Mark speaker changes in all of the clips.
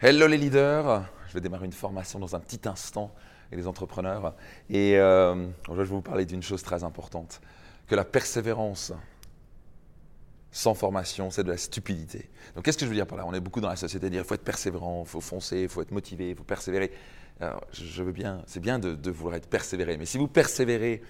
Speaker 1: Hello les leaders, je vais démarrer une formation dans un petit instant avec les entrepreneurs. Et euh, je vais vous parler d'une chose très importante, que la persévérance sans formation, c'est de la stupidité. Donc qu'est-ce que je veux dire par là? On est beaucoup dans la société à dire il faut être persévérant, il faut foncer, il faut être motivé, il faut persévérer. Alors, je veux bien, c'est bien de, de vouloir être persévéré, mais si vous persévérez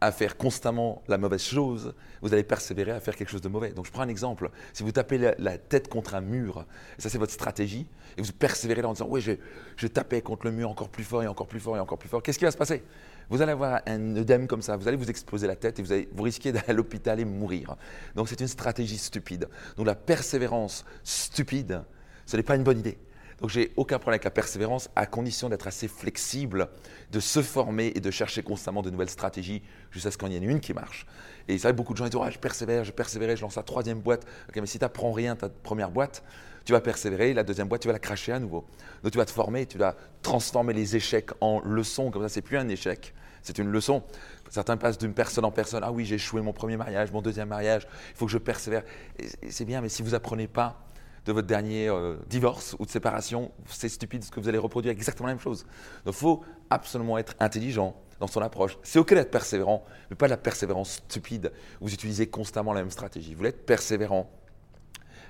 Speaker 1: à faire constamment la mauvaise chose, vous allez persévérer à faire quelque chose de mauvais. Donc je prends un exemple. Si vous tapez la, tête contre un mur, ça c'est votre stratégie, et vous persévérez là en disant oui, je, je tapais contre le mur encore plus fort et encore plus fort et encore plus fort, qu'est-ce qui va se passer? Vous allez avoir un œdème comme ça, vous allez vous exploser la tête et vous, allez, vous risquez d'aller à l'hôpital et mourir. Donc c'est une stratégie stupide. Donc la persévérance stupide, ce n'est pas une bonne idée. Donc j'ai aucun problème avec la persévérance, à condition d'être assez flexible, de se former et de chercher constamment de nouvelles stratégies jusqu'à ce qu'il y en ait une qui marche. Et c'est vrai beaucoup de gens disent oh, je persévère, je persévère, je lance la troisième boîte. Ok, mais si tu n'apprends rien ta première boîte, tu vas persévérer, la deuxième boîte, tu vas la cracher à nouveau. Donc tu vas te former, tu vas transformer les échecs en leçons, comme ça c'est plus un échec, c'est une leçon. Certains passent d'une personne en personne. Ah oui, j'ai échoué mon premier mariage, mon deuxième mariage, il faut que je persévère. c'est bien, mais si vous apprenez pas de votre dernier euh, divorce ou de séparation, c'est stupide ce que vous allez reproduire exactement la même chose. Donc il faut absolument être intelligent dans son approche. C'est ok d'être persévérant, mais pas de la persévérance stupide. Vous utilisez constamment la même stratégie. Vous voulez être persévérant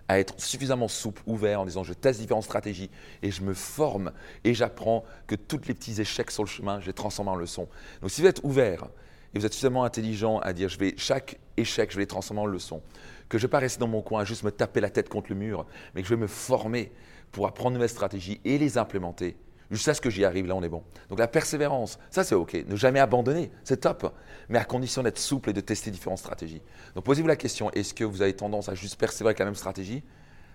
Speaker 1: à être suffisamment souple, ouvert, en disant je teste différentes stratégies et je me forme et j'apprends que tous les petits échecs sur le chemin, je les transforme en leçons. Donc si vous êtes ouvert et vous êtes suffisamment intelligent à dire je vais chaque échec, je vais les transformer en leçon, que je ne vais pas rester dans mon coin, juste me taper la tête contre le mur, mais que je vais me former pour apprendre de nouvelles stratégies et les implémenter. Jusqu'à ce que j'y arrive, là on est bon. Donc la persévérance, ça c'est ok. Ne jamais abandonner, c'est top, mais à condition d'être souple et de tester différentes stratégies. Donc posez-vous la question, est-ce que vous avez tendance à juste persévérer avec la même stratégie?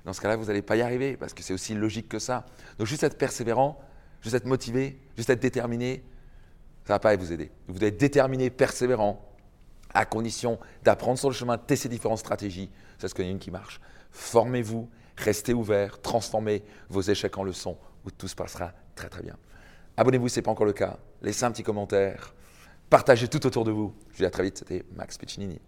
Speaker 1: Dans ce cas-là, vous n'allez pas y arriver, parce que c'est aussi logique que ça. Donc juste être persévérant, juste être motivé, juste être déterminé, ça ne va pas vous aider. Vous devez être déterminé, persévérant, à condition d'apprendre sur le chemin, tester différentes stratégies. C'est ce qu'il y a une qui marche. Formez-vous, restez ouvert, transformez vos échecs en leçons, où tout se passera très très bien. Abonnez-vous si ce n'est pas encore le cas, laissez un petit commentaire, partagez tout autour de vous. Je vous dis à très vite, c'était Max Piccinini.